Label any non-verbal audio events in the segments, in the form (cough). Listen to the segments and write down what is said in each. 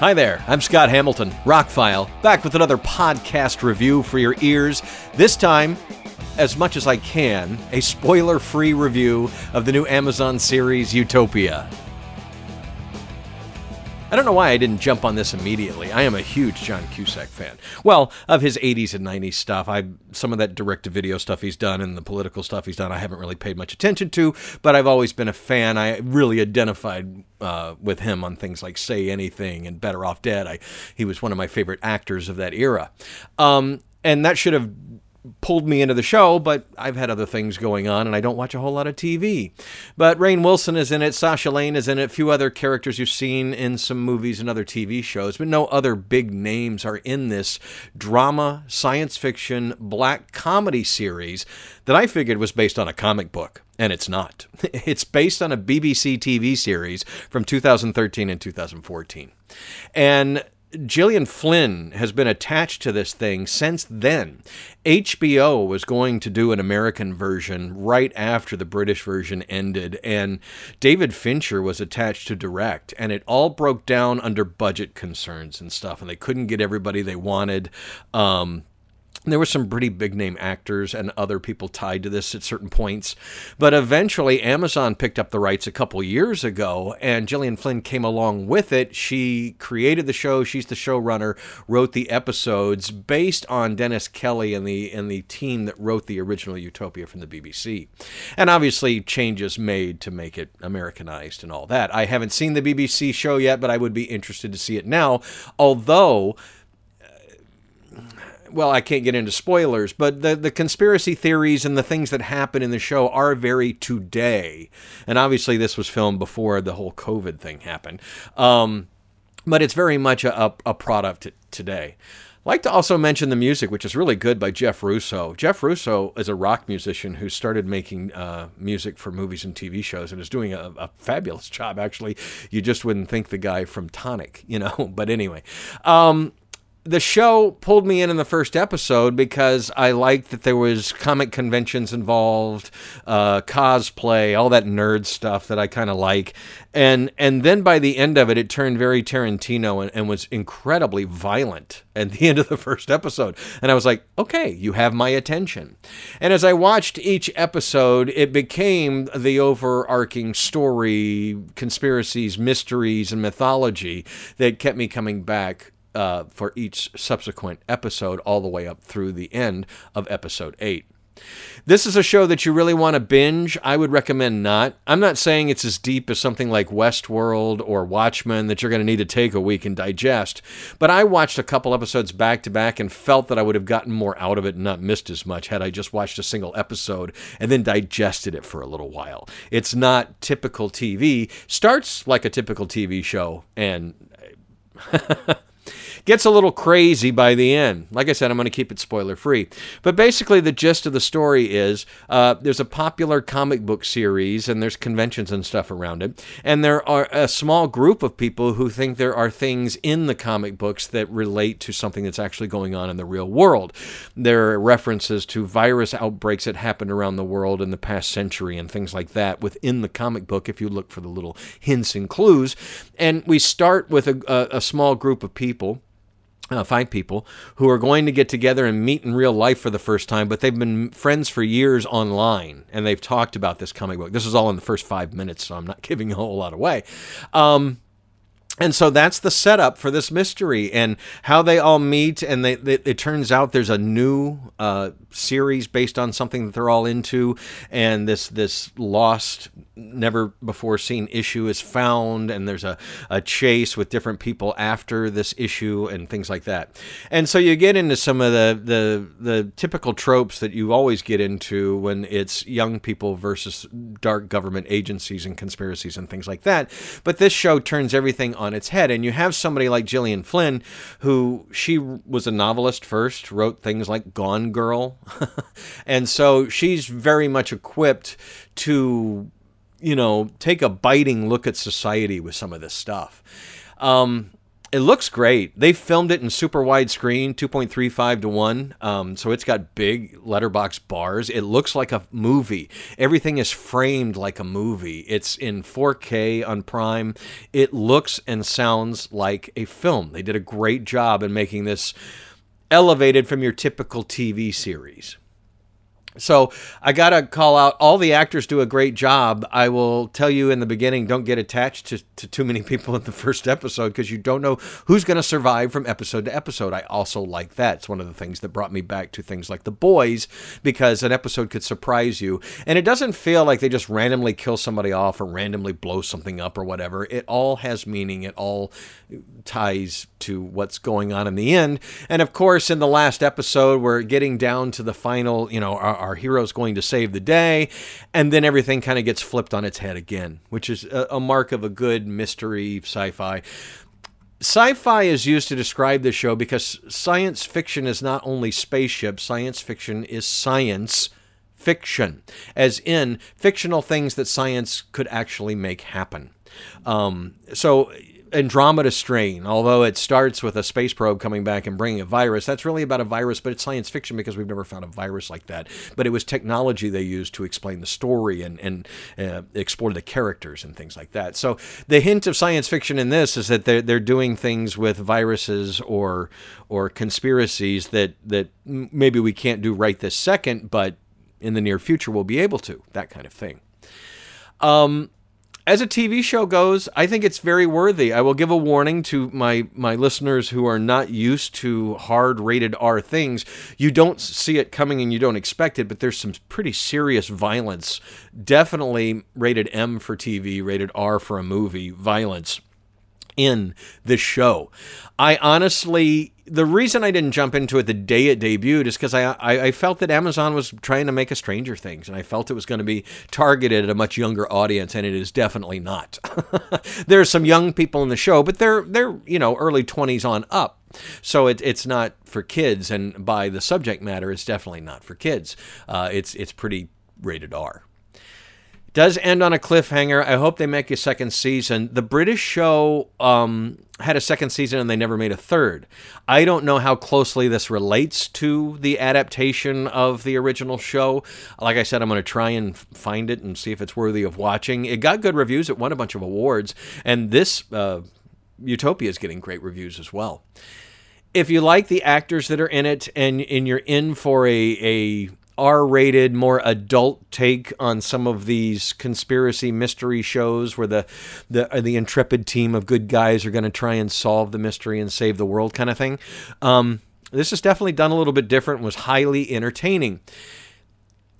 Hi there, I'm Scott Hamilton, Rockfile, back with another podcast review for your ears. This time, as much as I can, a spoiler free review of the new Amazon series Utopia. I don't know why I didn't jump on this immediately. I am a huge John Cusack fan. Well, of his 80s and 90s stuff. I some of that direct to video stuff he's done and the political stuff he's done I haven't really paid much attention to, but I've always been a fan. I really identified uh, with him on things like Say Anything and Better Off Dead. I he was one of my favorite actors of that era. Um, and that should have pulled me into the show, but I've had other things going on and I don't watch a whole lot of TV. But Rainn Wilson is in it, Sasha Lane is in it, a few other characters you've seen in some movies and other TV shows, but no other big names are in this drama, science fiction, black comedy series that I figured was based on a comic book. And it's not. (laughs) It's based on a BBC TV series from 2013 and 2014. And Gillian Flynn has been attached to this thing since then. HBO was going to do an American version right after the British version ended, and David Fincher was attached to direct, and it all broke down under budget concerns and stuff, and they couldn't get everybody they wanted. Um, there were some pretty big name actors and other people tied to this at certain points. But eventually, Amazon picked up the rights a couple years ago, and Gillian Flynn came along with it. She created the show, she's the showrunner, wrote the episodes based on Dennis Kelly and the, and the team that wrote the original Utopia from the BBC. And obviously, changes made to make it Americanized and all that. I haven't seen the BBC show yet, but I would be interested to see it now. Although, well, I can't get into spoilers, but the, the conspiracy theories and the things that happen in the show are very today. And obviously, this was filmed before the whole COVID thing happened. Um, but it's very much a, a product today. I'd like to also mention the music, which is really good by Jeff Russo. Jeff Russo is a rock musician who started making uh, music for movies and TV shows and is doing a, a, fabulous job. Actually, you just wouldn't think the guy from Tonic, you know. (laughs) But anyway, um, the show pulled me in in the first episode because I liked that there was comic conventions involved, uh, cosplay, all that nerd stuff that I kind of like, and and then by the end of it, it turned very Tarantino and, and was incredibly violent at the (laughs) end of the first episode, and I was like, okay, you have my attention. And as I watched each episode, it became the overarching story, conspiracies, mysteries, and mythology that kept me coming back uh, for each subsequent episode, all the way up through the end of episode 8. This is a show that you really want to binge. I would recommend not. I'm not saying it's as deep as something like Westworld or Watchmen that you're going to need to take a week and digest, but I watched a couple episodes back to back and felt that I would have gotten more out of it and not missed as much had I just watched a single episode and then digested it for a little while. It's not typical TV. Starts like a typical TV show and (laughs) Gets a little crazy by the end. Like I said, I'm going to keep it spoiler free. But basically, the gist of the story is uh, there's a popular comic book series, and there's conventions and stuff around it. And there are a small group of people who think there are things in the comic books that relate to something that's actually going on in the real world. There are references to virus outbreaks that happened around the world in the past century and things like that within the comic book if you look for the little hints and clues. And we start with a, a, a small group of people uh, five people who are going to get together and meet in real life for the first time, but they've been friends for years online and they've talked about this comic book. This is all in the first five minutes, so I'm not (laughs) giving a whole lot away. Um, and so that's the setup for this mystery and how they all meet. And they, they, it turns out there's a new uh, series based on something that they're all into. And this this lost, never before seen issue is found. And there's a, a chase with different people after this issue and things like that. And so you get into some of the, the, the typical tropes that you always get into when it's young people versus dark government agencies and conspiracies and things like that. But this show turns everything on its head. And you have somebody like Gillian Flynn, who she was a novelist first, wrote things like Gone Girl. (laughs) and so she's very much equipped to, you know, take a biting look at society with some of this stuff. Um, it looks great. They filmed it in super wide screen, 2.35 to 1. Um, so it's got big letterbox bars. It looks like a movie. Everything is framed like a movie. It's in 4K on Prime. It looks and sounds like a film. They did a great job in making this elevated from your typical TV series. So I got to call out all the actors do a great job. I will tell you in the beginning don't get attached to, to too many (laughs) people in the first episode because you don't know who's to survive from episode to episode. I also like that. It's one of the things that brought me back to things like The Boys because an episode could surprise you. And it doesn't feel like they just randomly kill somebody off or randomly blow something up or whatever. It all has meaning, it all ties to what's going on in the end. And of course, in the last episode, we're getting down to the final, you know, our, our hero's going to save the day, and then everything kind of gets flipped on its head again, which is a, a mark of a good mystery sci fi. Sci fi is used to describe the show because science fiction is not only spaceships, science fiction is science fiction, as in fictional things that science could actually make happen. Um, so Andromeda Strain, although it starts with a space probe coming back and bringing a virus, that's really about a virus, but it's science fiction because we've never found a virus like that. But it was technology they used to explain the story and, and uh, explore the characters and things like that. So the hint of science fiction in this is that they're, they're doing things with viruses or or conspiracies that, that maybe we can't do right this second, but in the near future we'll be able to, that kind of thing. Um, as a TV show goes, I think it's very worthy. I will give a warning to my my listeners who are not used to hard rated R things. You don't see it coming and you don't expect it, but there's some pretty serious violence. Definitely rated M for TV, rated R for a movie violence in the show. I honestly the reason I didn't jump into it the day it debuted is because I, I, I felt that Amazon was trying to make a Stranger Things, and I felt it was going to be targeted at a much younger audience, and it is definitely not. (laughs) there are some young people in the show, but they're they're you know early twenties on up, so it, it's not for kids, and by the subject matter, it's definitely not for kids. Uh, it's it's pretty rated R does end on a cliffhanger. I hope they make a second season. The British show um, had a second season and they never made a third. I don't know how closely this relates to the adaptation of the original show. Like I said, I'm going to try and find it and see if it's worthy of watching. It got good reviews, it won a bunch of awards, and this uh, Utopia is getting great reviews as well. If you like the actors that are in it and, and you're in for a, a R-rated, more adult take on some of these conspiracy mystery shows where the the uh, the intrepid team of good guys are going to try and solve the mystery and save the world, kind of thing. Um, this is definitely done a little bit different. Was highly entertaining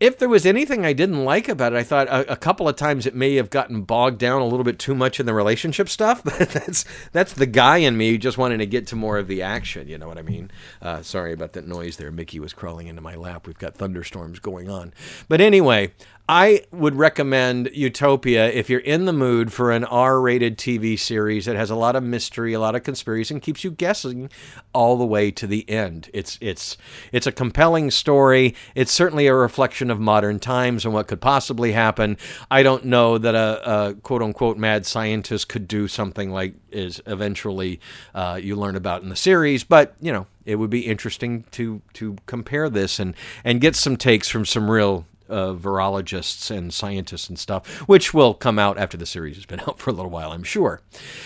if there was anything I didn't like about it, I thought a, a, couple of times it may have gotten bogged down a little bit too much in the relationship stuff. (laughs) But that's that's the guy in me just wanting to get to more of the action. You know what I mean? Uh, sorry about that noise there. Mickey was crawling into my lap. We've got thunderstorms going on. But anyway, I would recommend Utopia if you're in the mood for an R rated TV series that has a lot of mystery, a lot of conspiracy, and keeps you guessing all the way to the end. It's, it's, it's a compelling story. It's certainly a reflection of modern times and what could possibly happen. I don't know that a, a quote unquote mad scientist could do something like is eventually uh, you learn about in the series, but you know, it would be interesting to to compare this and and get some takes from some real uh, virologists and scientists and stuff, which will come out after the series has been (laughs) out for a little while, I'm sure.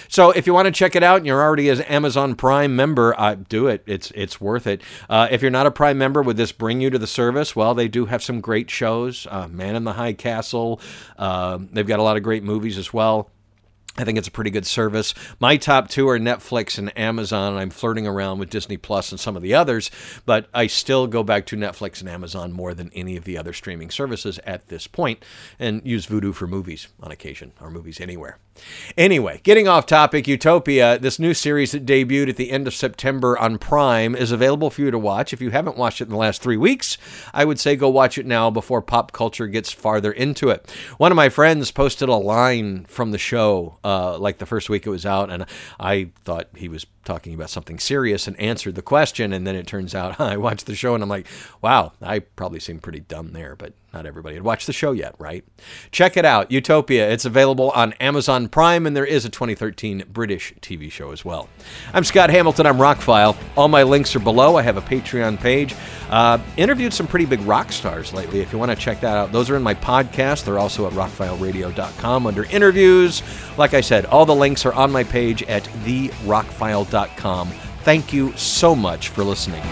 So if you want to check it out and you're already an Amazon Prime member, uh, do it. It's it's worth it. Uh, if you're not a Prime member, would this bring you to the service? Well, they do have some great shows. Uh, Man in the High Castle. Uh, they've got a lot of great movies as well. I think it's a pretty good service. My top two are Netflix and Amazon. I'm flirting around with Disney Plus and some of the others, but I still go back to Netflix and Amazon more than any of the other streaming services at this point and use Vudu for movies on occasion or movies anywhere. Anyway, getting off topic, Utopia, this new series that debuted at the end of September on Prime, is available for you to watch. If you haven't watched it in the last three weeks, I would say go watch it now before pop culture gets farther into it. One of my friends posted a line from the show uh, like the first week it was out, and I thought he was talking about something serious and answered the question. And then it turns out (laughs) I watched the show and I'm like, wow, I probably seemed pretty dumb there, but not everybody had watched the show yet, right? Check it out, Utopia. It's available on Amazon Prime, and there is a 2013 British TV show as well. I'm Scott Hamilton. I'm Rockfile. All my links are below. I have a Patreon page. Uh, interviewed some pretty big rock stars lately. If you want to check that out, those are in my podcast. They're also at rockfileradio.com under interviews. Like I said, all the links are on my page at therockfile.com. Thank you so much for listening.